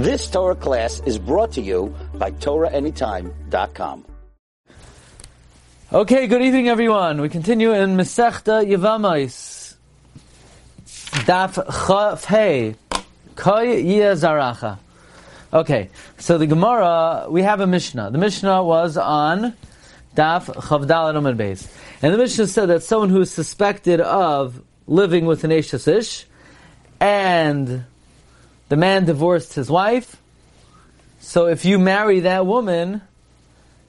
This Torah class is brought to you by TorahAnytime.com. Okay, good evening, everyone. We continue in Masechta Yevamais, Daf Chaf Hey, Koy Zaracha. Okay, so the Gemara, we have a Mishnah. The Mishnah was on Daf Chavdal Amid Beis. And the Mishnah said that someone who is suspected of living with an Ish and the man divorced his wife, so if you marry that woman,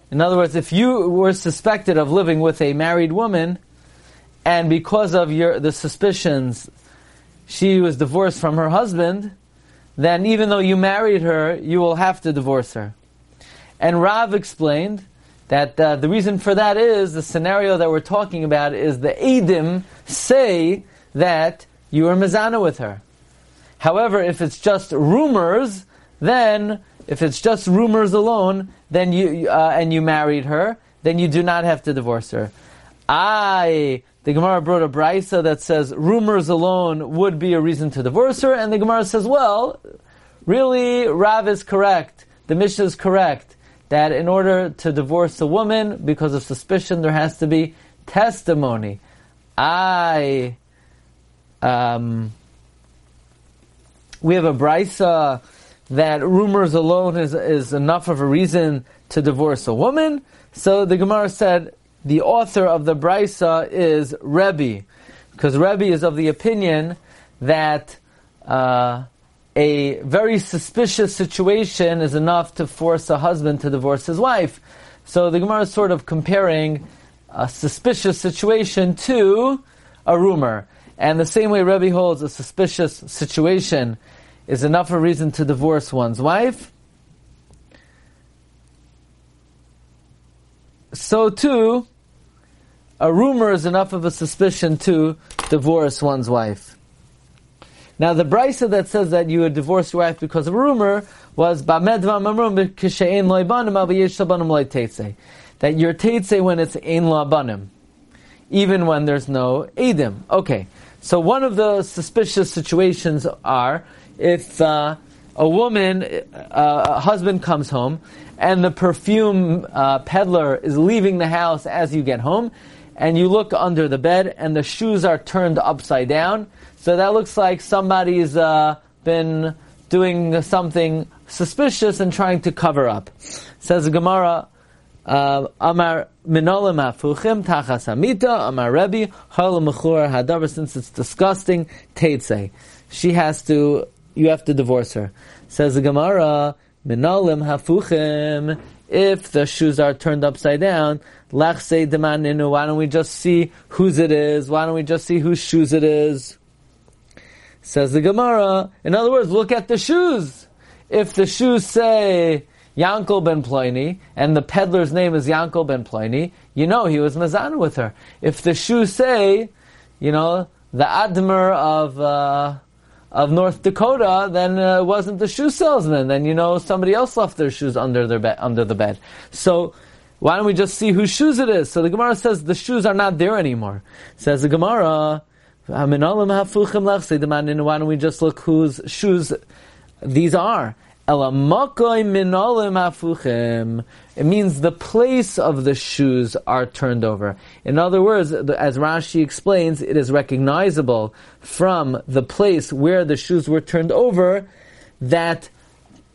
in other words, if you were suspected of living with a married woman, and because of your the suspicions, she was divorced from her husband, then even though you married her, you will have to divorce her. And Rav explained that uh, the reason for that is the scenario that we're talking about is the Edim say that you are mezana with her. However, if it's just rumors, then if it's just rumors alone, then you uh, and you married her, then you do not have to divorce her. I the Gemara brought a brisa that says rumors alone would be a reason to divorce her, and the Gemara says, well, really, Rav is correct. The Mishnah is correct that in order to divorce a woman because of suspicion, there has to be testimony. I, um, we have a brisa that rumors alone is, is enough of a reason to divorce a woman. So the Gemara said the author of the Brisa is Rebbe, because Rebbe is of the opinion that uh, a very suspicious situation is enough to force a husband to divorce his wife. So the Gemara is sort of comparing a suspicious situation to a rumor. And the same way Rebbe holds a suspicious situation is enough a reason to divorce one's wife. So too, a rumor is enough of a suspicion to divorce one's wife. Now, the brisa that says that you would divorce your wife because of a rumor was that your teitze when it's ein labanim, even when there's no edim. Okay, so one of the suspicious situations are if uh, a woman, uh, a husband comes home, and the perfume uh, peddler is leaving the house as you get home, and you look under the bed and the shoes are turned upside down. So that looks like somebody's uh, been doing something suspicious and trying to cover up. Says Gemara, uh, Amar minolim hafuchim tachas hamita, Amar Rebbe, halam hadavar, since it's disgusting, teitze. She has to, you have to divorce her. Says the Gemara, Minalim hafuchim, if the shoes are turned upside down, lachse demaninu, why don't we just see whose it is? Why don't we just see whose shoes it is? Says the Gemara. In other words, look at the shoes. If the shoes say Yankel ben Pliny, and the peddler's name is Yankel ben Pliny, you know he was mazan with her. If the shoes say, you know, the Admer of, uh, of North Dakota, then uh, wasn't the shoe salesman. Then you know somebody else left their shoes under their bed, under the bed. So why don't we just see whose shoes it is? So the Gemara says the shoes are not there anymore. Says the Gemara, why don't we just look whose shoes these are? It means the place of the shoes are turned over. In other words, as Rashi explains, it is recognizable from the place where the shoes were turned over that,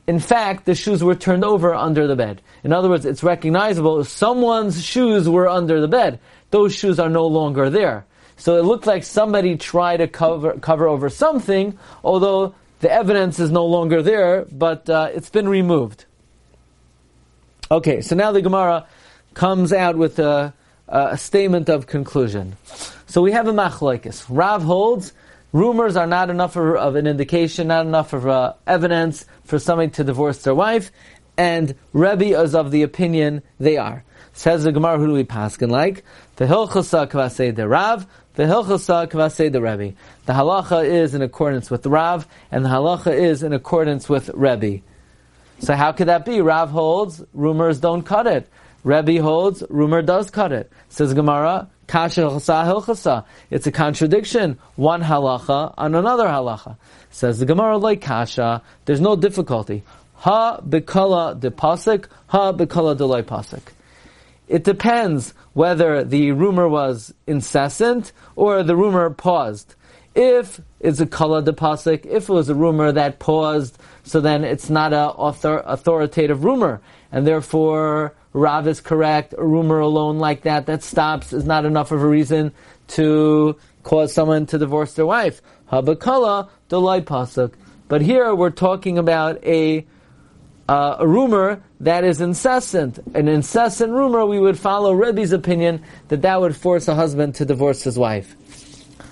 in fact, the shoes were turned over under the bed. In other words, it's recognizable someone's shoes were under the bed. Those shoes are no longer there. So it looked like somebody tried to cover, cover over something, although the evidence is no longer there, but uh, it's been removed. Okay, so now the Gemara comes out with a, a statement of conclusion. So we have a machlokes. Rav holds rumors are not enough of, of an indication, not enough of uh, evidence for somebody to divorce their wife, and Rebbe is of the opinion they are. Says the Gemara, who do we paskin like? The Hilchasa Kvasei de Rav, the Hilchasa Kvasei de Rebbe. The halacha is in accordance with Rav, and the halacha is in accordance with Rebbe. So how could that be? Rav holds rumors don't cut it. Rebbe holds rumor does cut it. Says Gemara, It's a contradiction. One halacha on another halacha. Says the Gemara like kasha. There's no difficulty. Ha bekala de pasik, ha bekala de pasik. It depends whether the rumor was incessant or the rumor paused. If it's a kala de pasik, if it was a rumor that paused, so then it's not a author, authoritative rumor, and therefore Rav is correct. A rumor alone like that that stops is not enough of a reason to cause someone to divorce their wife. Habakala delay pasuk. But here we're talking about a uh, a rumor that is incessant. An incessant rumor, we would follow Rebbe's opinion that that would force a husband to divorce his wife.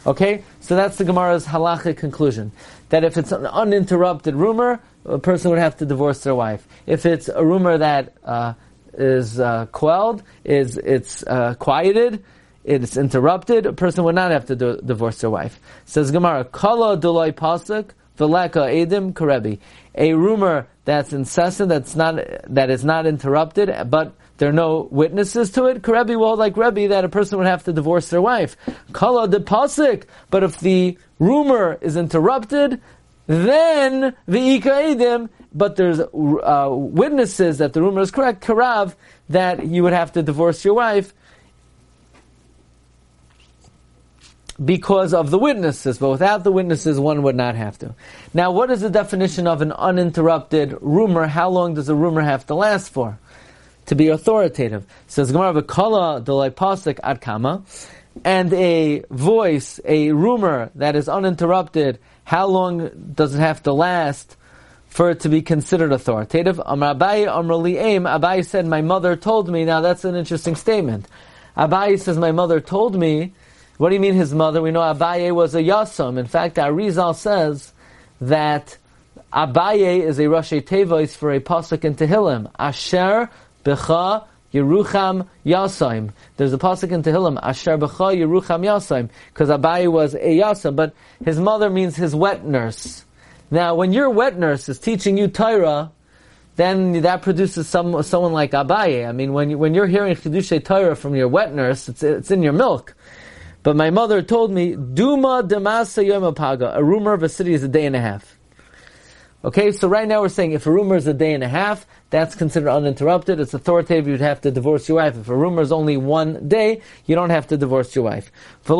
Okay, so that's the Gemara's halachic conclusion. That if it's an uninterrupted rumor, a person would have to divorce their wife. If it's a rumor that uh, is uh, quelled, is it's uh, quieted, it's interrupted, a person would not have to do, divorce their wife. Says Gemara, Kala duloi pasuk, veleka edim karebi. A rumor that's incessant, that's not, that is not interrupted, but there are no witnesses to it. Karebi will like Rebbe that a person would have to divorce their wife. Kala de pasuk, but if the rumor is interrupted, then the edim, but there's uh, witnesses that the rumor is correct, karav, that you would have to divorce your wife because of the witnesses, but without the witnesses, one would not have to. Now, what is the definition of an uninterrupted rumor? How long does a rumor have to last for? To be authoritative. Says Gemara V'kala delay pasuk ad kama, and a voice, a rumor that is uninterrupted, how long does it have to last for it to be considered authoritative? Abaye Li'em, Abaye said, my mother told me, now that's an interesting statement. Abaye says, my mother told me, what do you mean his mother? We know Abaye was a Yasam. In fact, Arizal says that Abaye is a Rashi Tevois for a Pasuk in Tehillim. Asher Becha Yerucham Yasaim. There's a pasuk in Tehillim, Asher B'cha Yerucham Yasaim, because Abaye was a Yasam, but his mother means his wet nurse. Now, when your wet nurse is teaching you Torah, then that produces some, someone like Abaye. I mean, when, you, when you're hearing Chidushay Torah from your wet nurse, it's, it's in your milk. But my mother told me, Duma Damasa Yomapaga, a rumor of a city is a day and a half. Okay, so right now we're saying if a rumor is a day and a half, that's considered uninterrupted. It's authoritative. You'd have to divorce your wife. If a rumor is only one day, you don't have to divorce your wife. When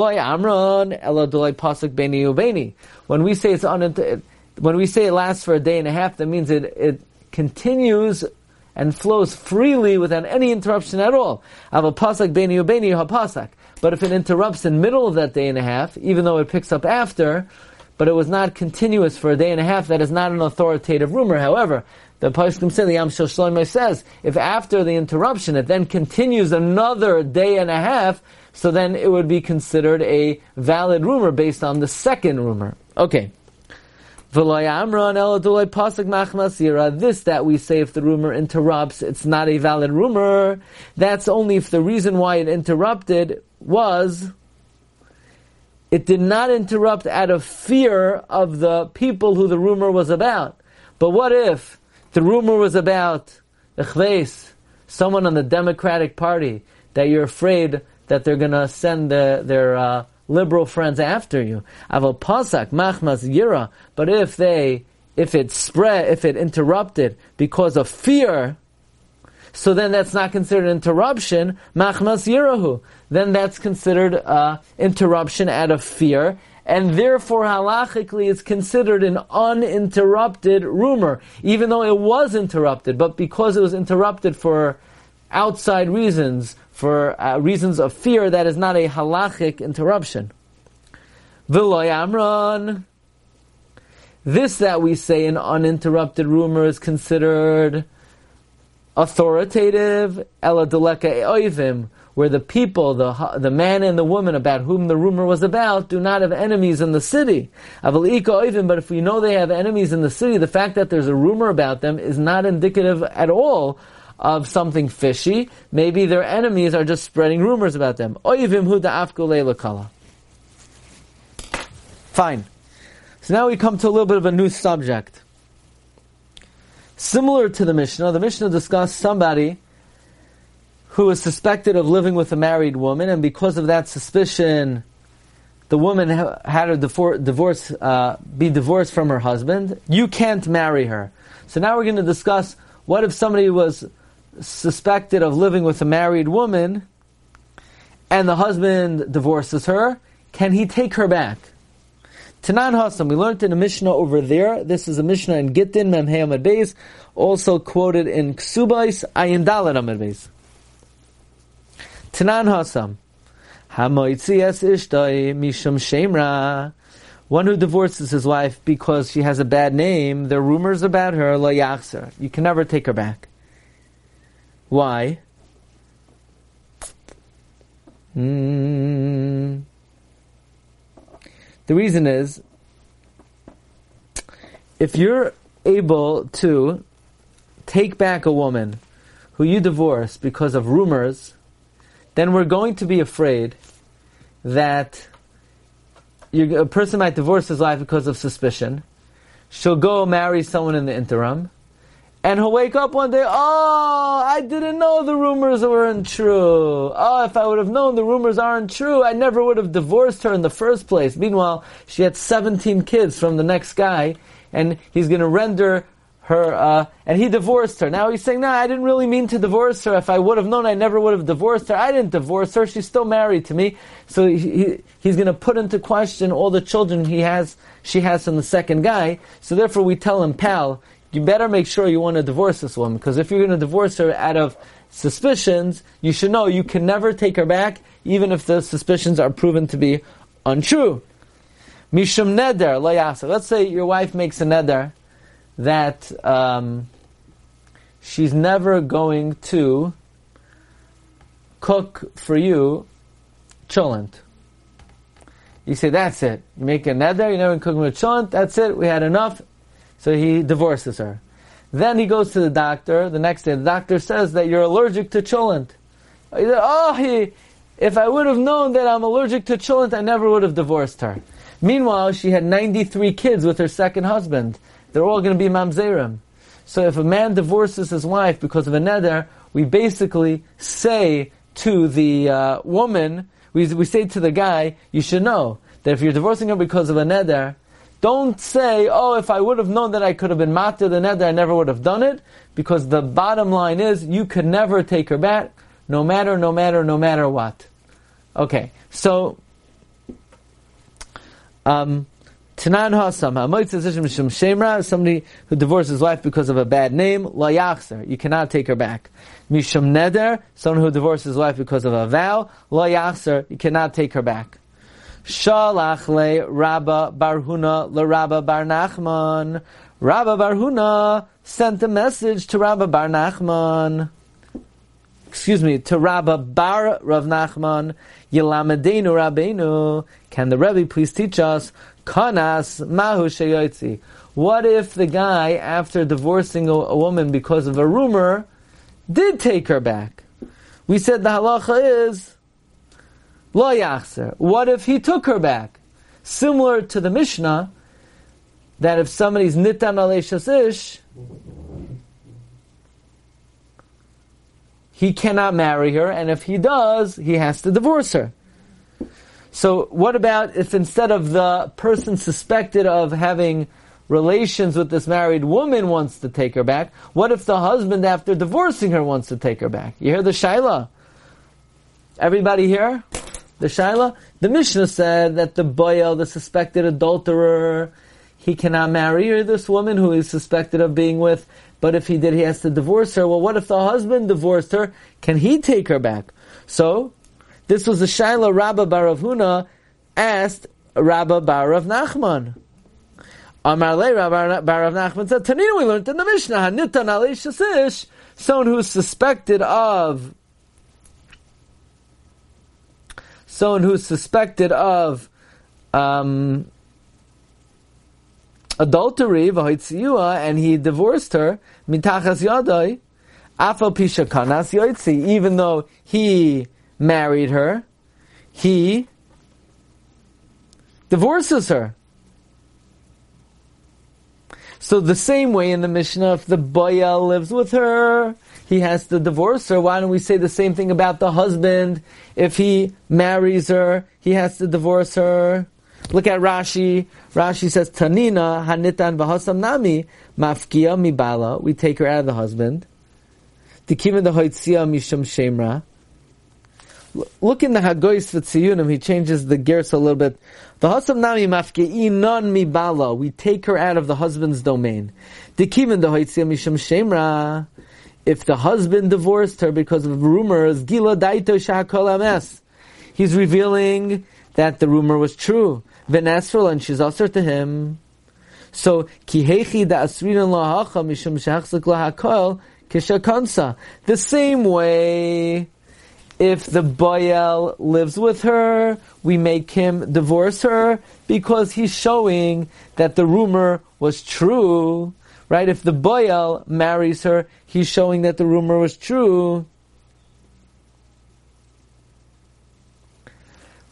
we say it's uninterrupted, when we say it lasts for a day and a half, that means it, it continues and flows freely without any interruption at all. But if it interrupts in middle of that day and a half, even though it picks up after, but it was not continuous for a day and a half, that is not an authoritative rumor. However, the Poskim say, the says, if after the interruption it then continues another day and a half, so then it would be considered a valid rumor based on the second rumor. Okay. This that we say if the rumor interrupts, it's not a valid rumor. That's only if the reason why it interrupted was it did not interrupt out of fear of the people who the rumor was about. But what if the rumor was about Echves, someone on the Democratic Party, that you're afraid that they're going to send the, their uh, liberal friends after you. Pasak machmas yira. But if they, if it spread, if it interrupted because of fear, so then that's not considered interruption. Machmas yirahu. Then that's considered uh, interruption out of fear, and therefore halachically it's considered an uninterrupted rumor, even though it was interrupted, but because it was interrupted for outside reasons, for uh, reasons of fear, that is not a halachic interruption. V'loy. This that we say an uninterrupted rumor is considered authoritative, ela oivim, where the people, the, the man and the woman about whom the rumor was about, do not have enemies in the city. But if we know they have enemies in the city, the fact that there's a rumor about them is not indicative at all of something fishy. Maybe their enemies are just spreading rumors about them. Fine. So now we come to a little bit of a new subject. Similar to the Mishnah, the Mishnah discussed somebody who is suspected of living with a married woman, and because of that suspicion, the woman had a divorce, uh, be divorced from her husband, you can't marry her. So now we're going to discuss what if somebody was suspected of living with a married woman and the husband divorces her, can he take her back? Tanan Hasam, we learned in a Mishnah over there. This is a Mishnah in Gittin, Memhei Amad Beis, also quoted in Ksubais, Ayin Dalet Amad Beis. Tanan Hasam, Hamoitzias Ishtai Mishum Shemra. One who divorces his wife because she has a bad name, there are rumors about her, La Yachzer. You can never take her back. Why? Mm. The reason is, if you're able to take back a woman who you divorce because of rumors, then we're going to be afraid that a person might divorce his wife because of suspicion. She'll go marry someone in the interim. And he'll wake up one day, oh, I didn't know the rumors weren't true. Oh, if I would have known the rumors aren't true, I never would have divorced her in the first place. Meanwhile, she had 17 kids from the next guy, and he's going to render her, uh, and he divorced her. Now he's saying, no, I didn't really mean to divorce her. If I would have known, I never would have divorced her. I didn't divorce her. She's still married to me. So he, he, he's going to put into question all the children he has, she has from the second guy. So therefore we tell him, pal, you better make sure you want to divorce this woman, because if you're going to divorce her out of suspicions, you should know you can never take her back, even if the suspicions are proven to be untrue. Mishum neder layasa. Let's say your wife makes a neder that um, she's never going to cook for you cholent. You say, that's it. You make a neder, you never cook with cholent, that's it, we had enough, so he divorces her. Then he goes to the doctor. The next day, the doctor says that you're allergic to cholent. Oh, he, if I would have known that I'm allergic to cholent, I never would have divorced her. Meanwhile, she had 93 kids with her second husband. They're all going to be mamzerim. So if a man divorces his wife because of a neder, we basically say to the uh, woman, we, we say to the guy, you should know that if you're divorcing her because of a neder, don't say, oh, if I would have known that I could have been matter the neder, I never would have done it, because the bottom line is, you could never take her back, no matter, no matter, no matter what. Okay, so, um, Tanan Hasam, somebody who divorces his wife because of a bad name, La Yachzer, you cannot take her back. Mishum Neder, someone who divorces his wife because of a vow, La Yachzer, you cannot take her back. Shalach le Rabba Barhuna le Rabba Bar Nachman. Rabba Barhuna sent a message to Rabba Bar Nachman. Excuse me, to Rabba Bar Rav Nachman. Yilamedenu Rabbeinu. Can the Rebbe please teach us? Kanas Mahu Sheyotzi. What if the guy, after divorcing a woman because of a rumor, did take her back? We said the halacha is Lo yachzer. What if he took her back? Similar to the Mishnah, that if somebody's nitan alei ish, he cannot marry her, and if he does, he has to divorce her. So, what about if instead of the person suspected of having relations with this married woman wants to take her back, what if the husband, after divorcing her, wants to take her back? You hear the shaila? Everybody here? The Shaila? The Mishnah said that the boyel, the suspected adulterer, he cannot marry this woman who is suspected of being with, but if he did, he has to divorce her. Well, what if the husband divorced her? Can he take her back? So, this was the Shaila Rabba Baravhuna asked Rabba Barav Nachman. Amarle Rabba Barav Nachman said, Tanina, we learned in the Mishnah, Hanitan Shasish, someone who is suspected of someone who's suspected of um, adultery, and he divorced her, mitachas afal pisha kanas even though he married her, he divorces her. So the same way in the Mishnah, if the Bayal lives with her, he has to divorce her. Why don't we say the same thing about the husband? If he marries her, he has to divorce her. Look at Rashi. Rashi says, Tanina hanitan v'hasam nami mafkia mibala. We take her out of the husband. Tikima the hoitzia mishum shemra. Look in the Hagois V'tziyunim, he changes the gears a little bit. The Hasam Nami Mafke'i non mi bala. We take her out of the husband's domain. Dikivin the Hoitzia Mishum Shemra. If the husband divorced her because of rumors, Gila Daito Shahakol Ames. He's revealing that the rumor was true. Venesrel and she's also to him. So, Kihechi da Asrinan Lahacha Mishum Shachzik Lahakol. The same way, if the Bayal lives with her, we make him divorce her because he's showing that the rumor was true. Right? If the Bayal marries her, he's showing that the rumor was true.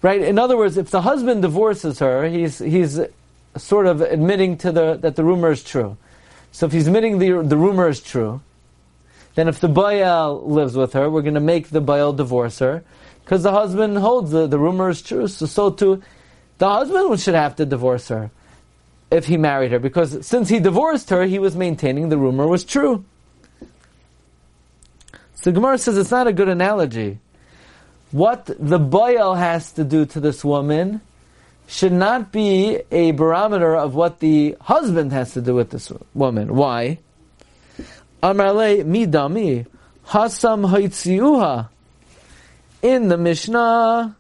Right? In other words, if the husband divorces her, he's, he's sort of admitting to the, that the rumor is true. So if he's admitting the, the rumor is true, then if the Bayal lives with her, we're going to make the Bayal divorce her, because the husband holds the, the rumor is true. So, so too, the husband should have to divorce her if he married her, because since he divorced her, he was maintaining the rumor was true. So Gemara says it's not a good analogy. What the Bayal has to do to this woman should not be a barometer of what the husband has to do with this woman. Why? Amarle midami hasam haitziuha. In the Mishnah,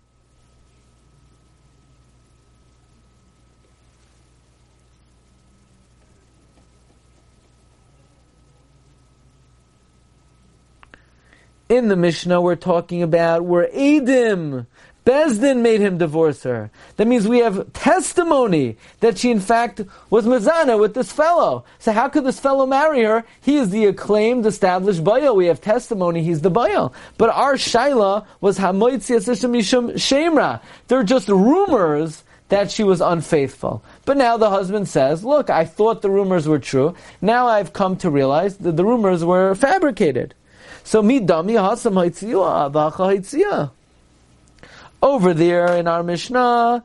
in the Mishnah we're talking about where Edim Bezdin made him divorce her. That means we have testimony that she in fact was Mazana with this fellow. So how could this fellow marry her? He is the acclaimed, established Bayal. We have testimony, he's the Bayal. But our Shaila was Hamoitzi Mishum Shemra. They're just rumors that she was unfaithful. But now the husband says, look, I thought the rumors were true. Now I've come to realize that the rumors were fabricated. So midami hasam haitziyah over there in our Mishnah,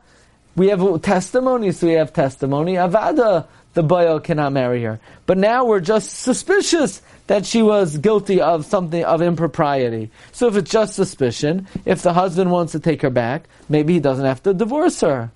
we have testimony, so we have testimony. Avada, the boy cannot marry her. But now we're just suspicious that she was guilty of something of impropriety. So if it's just suspicion, if the husband wants to take her back, maybe he doesn't have to divorce her.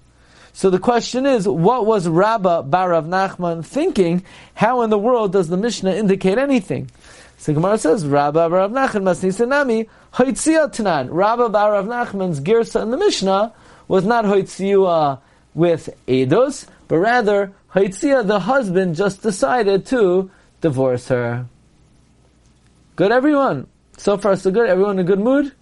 So the question is, what was Rabba Barav Nachman thinking? How in the world does the Mishnah indicate anything? So Gemara says, Rabba Barav Nachman Masnisanami Hoitzia Tanan. Rabba Bar Rav Nachman's Girsa in the Mishnah was not Hoitzia with Eidos, but rather Hoitzia, the husband, just decided to divorce her. Good, everyone? So far, so good? Everyone in a good mood?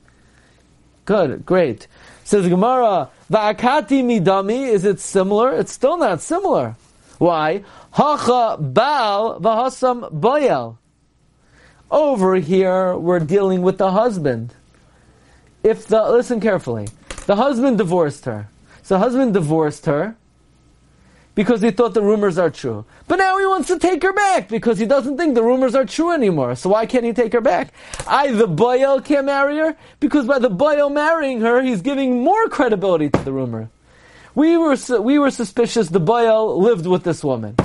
Good, great. Says Gemara, Va'akati midami, is it similar? It's still not similar. Why? Hacha bal v'hasam bayel. Over here, we're dealing with the husband. If the, listen carefully, the husband divorced her. So the husband divorced her because he thought the rumors are true. But now he wants to take her back because he doesn't think the rumors are true anymore. So why can't he take her back? I, the boyel, can't marry her because by the boyel marrying her, he's giving more credibility to the rumor. We were, we were suspicious the boyel lived with this woman.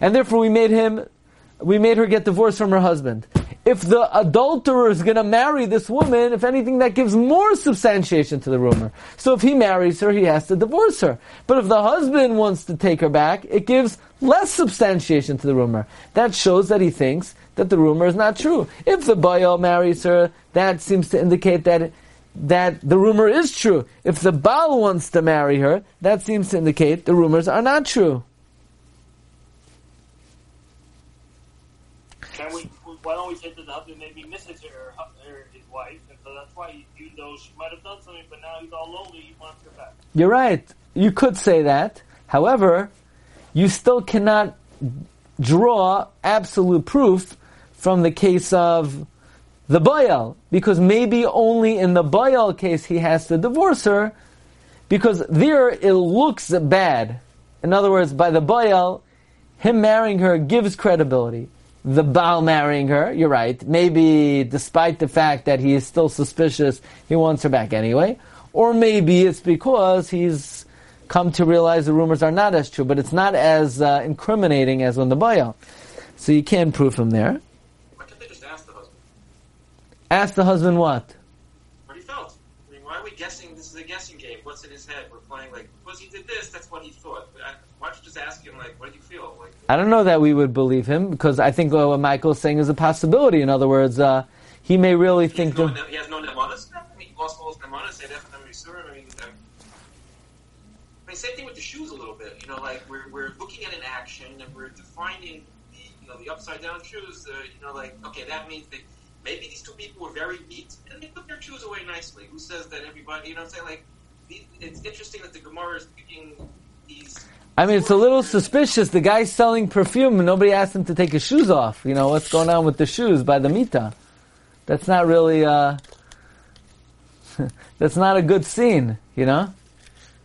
And therefore we made him we made her get divorced from her husband. If the adulterer is going to marry this woman, if anything, that gives more substantiation to the rumor. So if he marries her, he has to divorce her. But if the husband wants to take her back, it gives less substantiation to the rumor. That shows that he thinks that the rumor is not true. If the Baal marries her, that seems to indicate that that the rumor is true. If the Baal wants to marry her, that seems to indicate the rumors are not true. Can Why don't we say that the husband maybe misses her, her his wife, and so that's why, even though she might have done something, but now he's all lonely, he wants her back. You're right. You could say that. However, you still cannot draw absolute proof from the case of the Bayal, because maybe only in the Bayal case he has to divorce her, because there it looks bad. In other words, by the Bayal, him marrying her gives credibility. The Baal marrying her, you're right. Maybe despite the fact that he is still suspicious, he wants her back anyway. Or maybe it's because he's come to realize the rumors are not as true, but it's not as uh, incriminating as when the Baal. So you can't prove him there. Why can't they just ask the husband Ask the husband what? what he felt? I mean, why are we guessing? This is a guessing game. What's in his head? We're like because he did this, that's what he thought. But I, why don't you just ask him like, what do you feel? Like, I don't know that we would believe him because I think what Michael's saying is a possibility. In other words, uh, he may really he think no, that. he has no nemanas. I mean, he lost all his nemanas. Say that from Yisurim. I mean, um, I mean, same thing with the shoes a little bit. You know, like we're we're looking at an action and we're defining the you know the upside down shoes. Uh, you know, like okay, that means that maybe these two people were very neat and they put their shoes away nicely. Who says that everybody? You know, what I'm saying like it's interesting that the Gemara is picking these. I mean, it's a little suspicious. The guy's selling perfume and nobody asked him to take his shoes off. You know, what's going on with the shoes by the Mita? That's not really, uh, that's not a good scene, you know?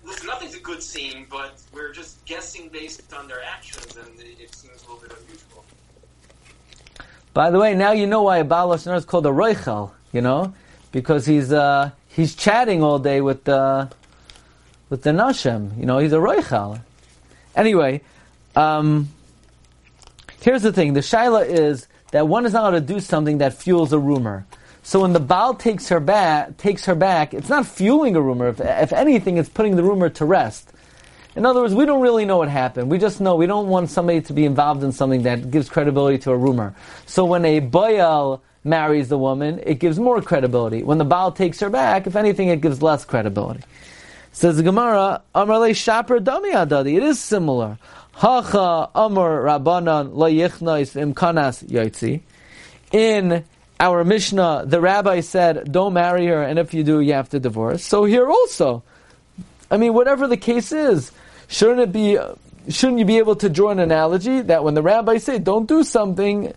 Listen, nothing's a good scene, but we're just guessing based on their actions, and it, seems a little bit unusual. By the way, now you know why a Baal is called a Roichel, you know? Because he's, uh, he's chatting all day with the, with the Nashem. You know, he's a Roichal. Anyway, um, here's the thing. The Shaila is that one is not allowed to do something that fuels a rumor. So when the Baal takes her back, takes her back, it's not fueling a rumor. If, if anything, it's putting the rumor to rest. In other words, we don't really know what happened. We just know we don't want somebody to be involved in something that gives credibility to a rumor. So when a Baal marries the woman, it gives more credibility. When the Baal takes her back, if anything, it gives less credibility. Says the Gemara, Amarle Shaper Dami Adadi. It is similar. Hacha Amar Rabbanan La Yichnois Imkanas Yaitzi. In our Mishnah, the rabbi said, don't marry her, and if you do, you have to divorce. So here also, I mean, whatever the case is, shouldn't it be, shouldn't you be able to draw an analogy that when the rabbis say, don't do something,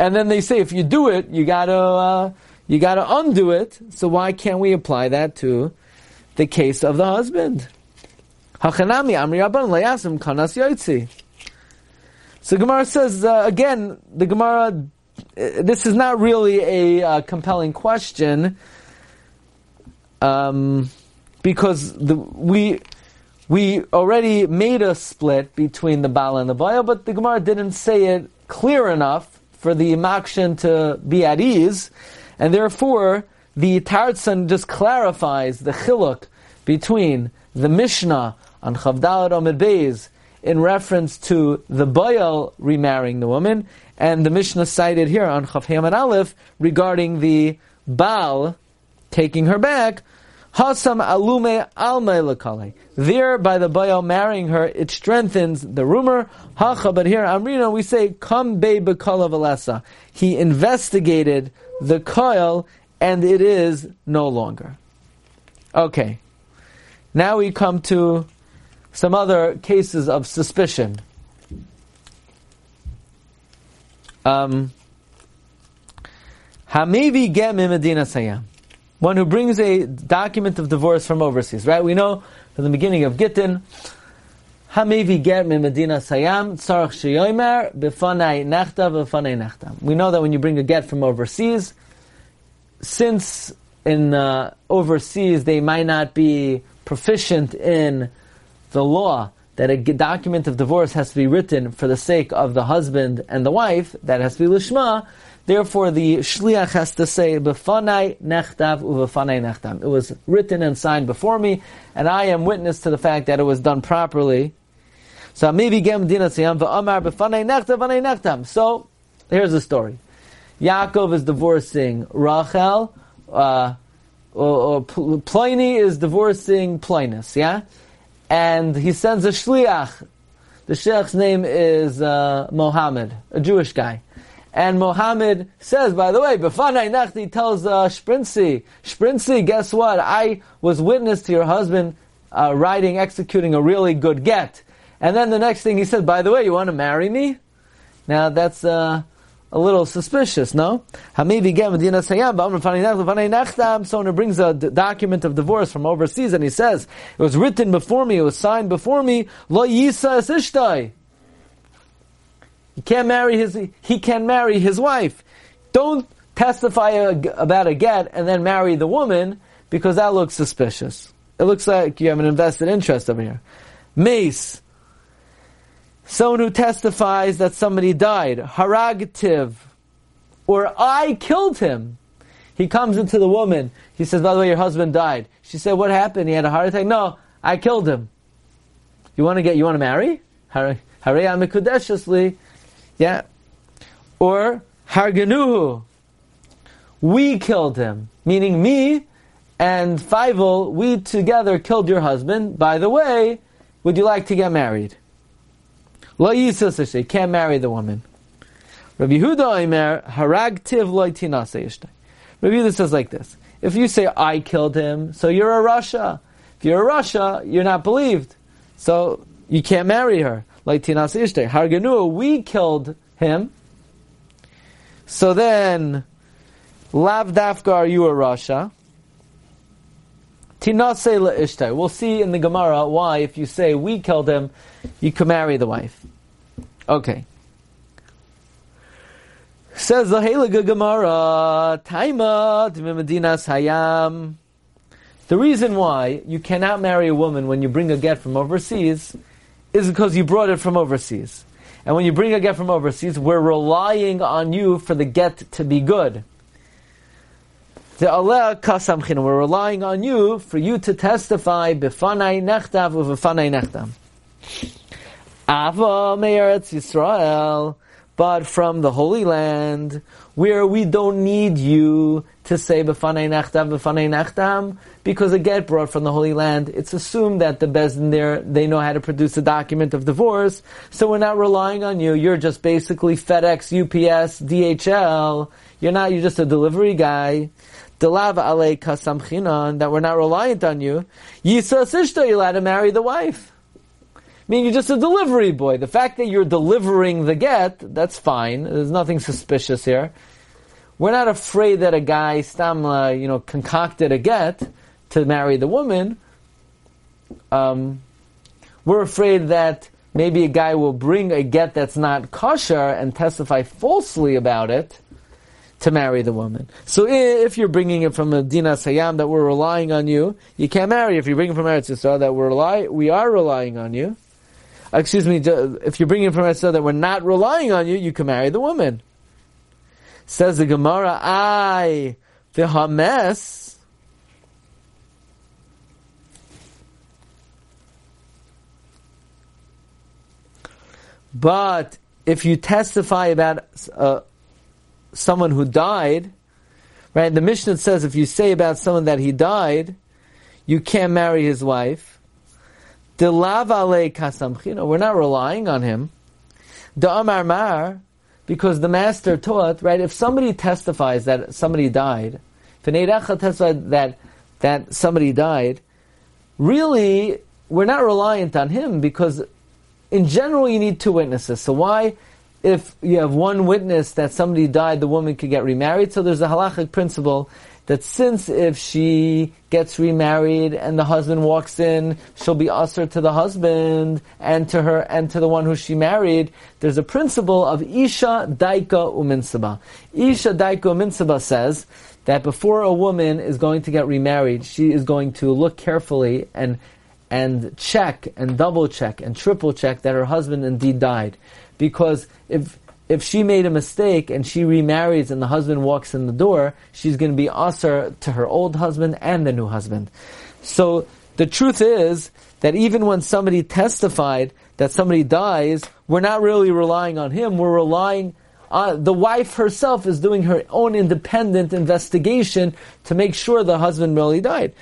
and then they say, if you do it, you gotta, uh, you gotta undo it, so why can't we apply that to the case of the husband? Hachanami Amri Rabban Kanas. So Gemara says, uh, again, the Gemara, uh, this is not really a uh, compelling question, um, because the, we, we already made a split between the Baal and the Baal, but the Gemara didn't say it clear enough for the Makshan to be at ease, and therefore the Tartsan just clarifies the chiluk between the Mishnah on Chavdalat Amid Beis in reference to the Baal remarrying the woman, and the Mishnah cited here on Chav Hamad Aleph regarding the Baal taking her back. Hasam alume alme. There, by the Baal marrying her, it strengthens the rumor. Hacha, but here Amrina we say come be bekala velesa. He investigated the coil, and it is no longer. Okay. Now we come to some other cases of suspicion. Um, Hamevi get Medina Sayam. One who brings a document of divorce from overseas, right? We know from the beginning of Gittin. We know that when you bring a get from overseas, since in uh, overseas they might not be proficient in the law that a document of divorce has to be written for the sake of the husband and the wife, that has to be lishma. Therefore, the shliach has to say "befanai nechtav uvefanai nechtam." It was written and signed before me, and I am witness to the fact that it was done properly. So maybe gem dinasiyam va'amar nechtav nechtam. So here's the story: Yaakov is divorcing Rachel. Uh, or, or Pliny is divorcing Plinus, yeah? And he sends a shliach. The shliach's name is uh, Mohammed, a Jewish guy. And Mohammed says, by the way, Befanai Nachti tells uh, Sprincy, Sprincy, guess what? I was witness to your husband uh, writing, executing a really good get. And then the next thing he said, by the way, you want to marry me? Now that's uh, a little suspicious, no? Someone who brings a d- document of divorce from overseas and he says, it was written before me, it was signed before me, lo yisa ishtai. He can't marry his, he can marry his wife. Don't testify about a get and then marry the woman because that looks suspicious. It looks like you have an invested interest over here. Mace. Someone who testifies that somebody died. Haragativ. Or I killed him. He comes into the woman. He says, by the way, your husband died. She said, what happened? He had a heart attack? No, I killed him. You want to get, you want to marry? Hare amikudeshesli. Yeah. Or harganuhu. We killed him. Meaning me and Feivel, we together killed your husband. By the way, would you like to get married? Lo yisas can't marry the woman. Rabbi Yehuda Omer loy tinase Rabbi Yehuda says like this: If you say I killed him, so you're a rasha. If you're a rasha, you're not believed, so you can't marry her. Like tinas ishte harganu, we killed him. So then, lav dafgar, you are rasha. Tinase ishte. We'll see in the Gemara why, if you say we killed him, you can marry the wife. Okay. Says the Heliga Gemara, Taima Medinas Hayam. The reason why you cannot marry a woman when you bring a get from overseas is because you brought it from overseas. And when you bring a get from overseas, we're relying on you for the get to be good. We're relying on you for you to testify bifanai nechtav uvifanai nechtam. Ava me'eretz Yisrael, but from the Holy Land, where we don't need you to say b'fanei nachtam, b'fanei nachtam, because a get brought from the Holy Land, it's assumed that the Bezdin there, they know how to produce a document of divorce, so we're not relying on you, you're just basically FedEx, UPS, DHL, you're not, you're just a delivery guy. Delav ale kasamchinan, that we're not reliant on you. Yisa sishta, you're allowed to marry the wife. I mean, you're just a delivery boy. The fact that you're delivering the get, that's fine. There's nothing suspicious here. We're not afraid that a guy, stamla, uh, you know, concocted a get to marry the woman. Um, we're afraid that maybe a guy will bring a get that's not kosher and testify falsely about it to marry the woman. So if you're bringing it from a Dina Sayam that we're relying on you, you can't marry. If you're bringing from Eretz Yisrael that we're rely, we are relying on you. Excuse me, if you're bringing it from Eretz Yisrael that we're not relying on you, you can marry the woman. Says the Gemara, I, the Hames, but if you testify about uh, someone who died, right? The Mishnah says if you say about someone that he died, you can't marry his wife. We're not relying on him. The Amar Mar, because the master taught, right, if somebody testifies that somebody died, if testified that, that somebody died, really, we're not reliant on him because in general you need two witnesses. So why if you have one witness that somebody died, the woman could get remarried. So there's a halachic principle that since if she gets remarried and the husband walks in, she'll be usher to the husband and to her and to the one who she married. There's a principle of Isha Daika Uminsaba. Isha Daika Uminsaba says that before a woman is going to get remarried, she is going to look carefully and and check and double check and triple check that her husband indeed died because if if she made a mistake and she remarries and the husband walks in the door, she's going to be usher to her old husband and the new husband. So the truth is that even when somebody testified that somebody dies, we're not really relying on him. We're relying on the wife herself is doing her own independent investigation to make sure the husband really died.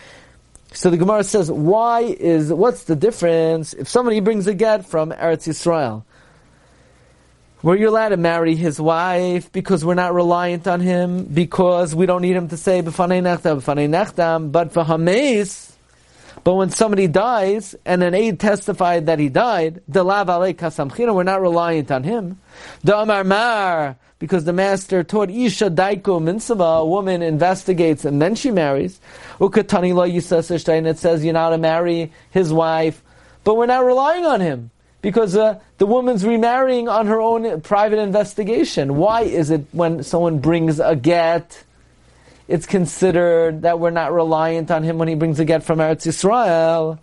So the Gemara says, why is, what's the difference if somebody brings a get from Eretz Yisrael? Were you allowed to marry his wife because we're not reliant on him, because we don't need him to say but for hameis, but when somebody dies and an eid testified that he died, we're not reliant on him. The amar mar, because the master taught isha daiko minsava, a woman investigates and then she marries. Ukatani lo and it says you're not to marry his wife, but we're not relying on him. Because uh, the woman's remarrying on her own private investigation. Why is it when someone brings a get, it's considered that we're not reliant on him when he brings a get from Eretz Yisrael?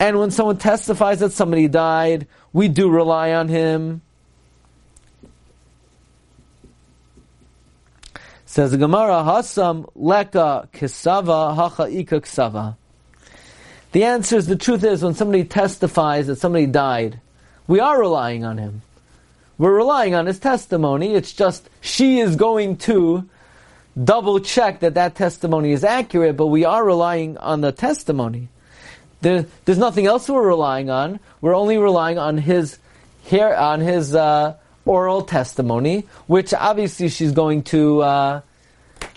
And when someone testifies that somebody died, we do rely on him. Says the Gemara, Hasam leka kisava hacha ika ksava. The answer is the truth is when somebody testifies that somebody died, we are relying on him. We're relying on his testimony. It's just she is going to double check that that testimony is accurate, but we are relying on the testimony. There, there's nothing else we're relying on. We're only relying on his here on his uh, oral testimony, which obviously she's going to uh,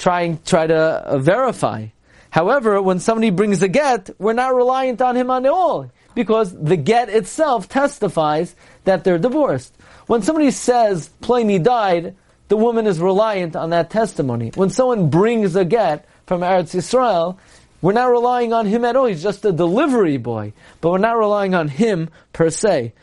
try and try to uh, verify. However, when somebody brings a get, we're not reliant on him on all because the get itself testifies that they're divorced. When somebody says Pliny died, the woman is reliant on that testimony. When someone brings a get from Eretz Yisrael, we're not relying on him at all. He's just a delivery boy, but we're not relying on him per se.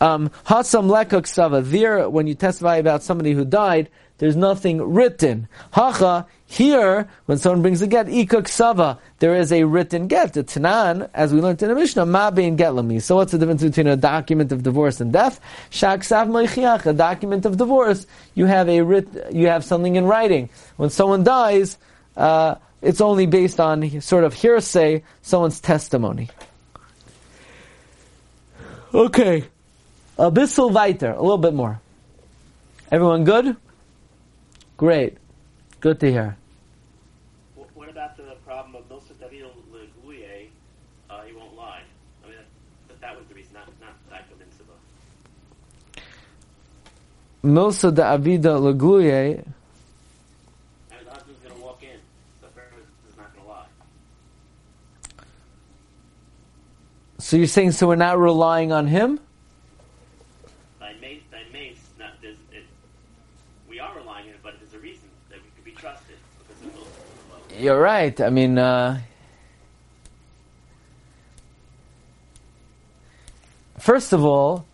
Um, lekak sava. There, when you testify about somebody who died, there's nothing written. Hacha, here, when someone brings a get, ikak sava, there is a written get. The Tanan, as we learned in the Mishnah, ma bein get lami. So what's the difference between a document of divorce and death? Shak sav a document of divorce, you have a writ, you have something in writing. When someone dies, uh, it's only based on sort of hearsay, someone's testimony. Okay. A bissel weiter, a little bit more. Everyone good? Great. Good to hear. What about the problem of Milsa David Leguye? Uh, he won't lie. I mean, that, that was the reason, not not Daiko Mitzvah. Milsa de Avida Lagluye, the husband's going to walk in. The parent is not going to lie. so you're saying so we're not relying on him? Thy mace, thy mace. Not there's, it, we are relying on it, but there's a reason that we could be trusted because of Milsa. Well, You're right. I mean, uh, first of all,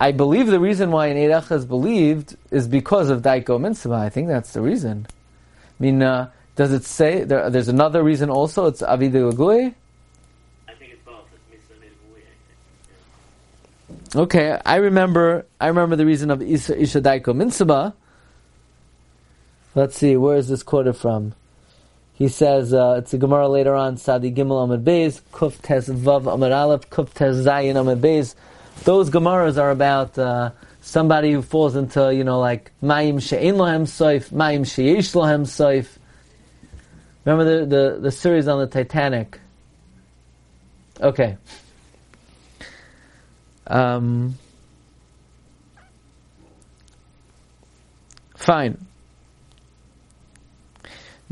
I believe the reason why an Eirach is believed is because of Daiko Mitzvah. I think that's the reason. I mean, uh, does it say there, there's another reason also? It's Avida Lagui? I think it's both. It's Milsa Yeah. Okay, I remember. I remember the reason of Isha, Isha Daiko Mitzvah. Let's see, where is this quoted from? He says uh, it's a Gemara later on. Sadi Gimel Amid Beis, Kuf Tes Vav Amid Aleph, Kuf Tes Zayin Amid Beis. Those Gemaras are about uh, somebody who falls into you know like Mayim She'ein Lohem Soif, Mayim She'yesh Lohem Soif. Remember the, the the series on the Titanic? Okay. Um, fine.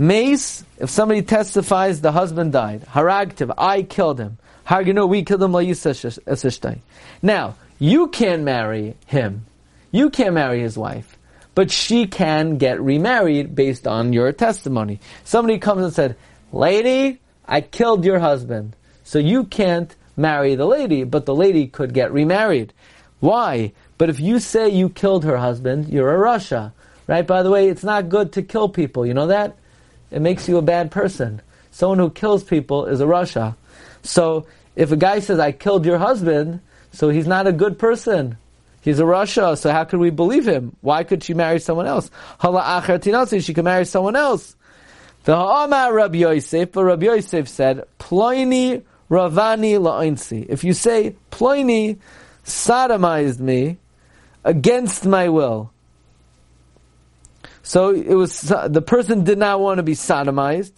Mace, if somebody testifies the husband died, haragtiv, I killed him. Hargino, we killed him, Now, you can't marry him. You can't marry his wife. But she can get remarried based on your testimony. Somebody comes and said, Lady, I killed your husband. So you can't marry the lady, but the lady could get remarried. Why? But if you say you killed her husband, you're a rasha. Right? By the way, it's not good to kill people. You know that? It makes you a bad person. Someone who kills people is a rasha. So if a guy says, I killed your husband, so he's not a good person. He's a rasha, so how could we believe him? Why could she marry someone else? She could marry someone else. The Ha'amar Rabbi Yosef, but Rabbi Yosef said, Ploini Ravani la'insi. If you say, Ploini sodomized me against my will. So it was, the person did not want to be sodomized.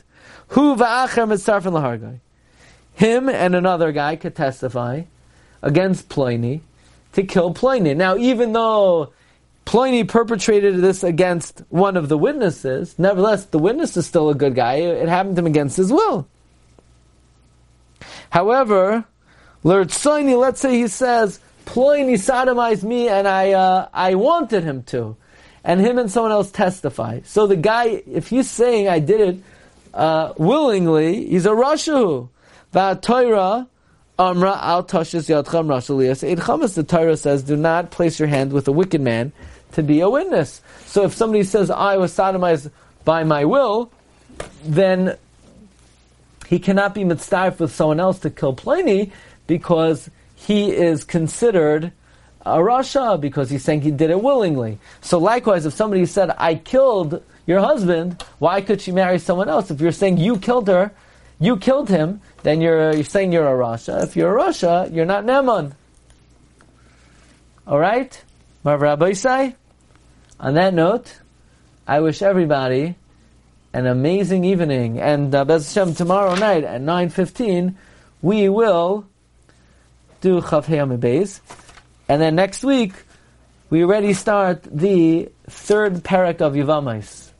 Hu va'acher mitzarfin lahargai. Him and another guy could testify against Pliny to kill Pliny. Now, even though Pliny perpetrated this against one of the witnesses, nevertheless, the witness is still a good guy. It happened to him against his will. However, Lertsoini, let's say he says, Pliny sodomized me and I, uh, I wanted him to. And him and someone else testify. So the guy, if he's saying I did it uh, willingly, he's a rasha. Va'atoira Amra al Tashis Yadcham Eid Chamas. The Torah says, do not place your hand with a wicked man to be a witness. So if somebody says, I was sodomized by my will, then he cannot be mitzvah with someone else to kill Pliny because he is considered a rasha because he's saying he did it willingly. So likewise, if somebody said, I killed your husband, why could she marry someone else? If you're saying you killed her, you killed him, then you're, you're saying you're a rasha. If you're a rasha, you're not Neman. Alright? Marv Rabbi say? On that note, I wish everybody an amazing evening. And uh, Bez Hashem, tomorrow night at 9.15, we will do Chav Beis. And then next week, we already start the third parak of Yevamais.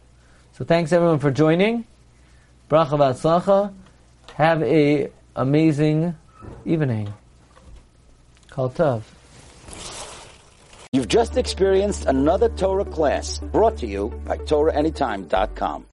So thanks everyone for joining. Bracha v'atzlacha. Have a amazing evening. Kol Tov. You've just experienced another Torah class brought to you by TorahAnytime.com.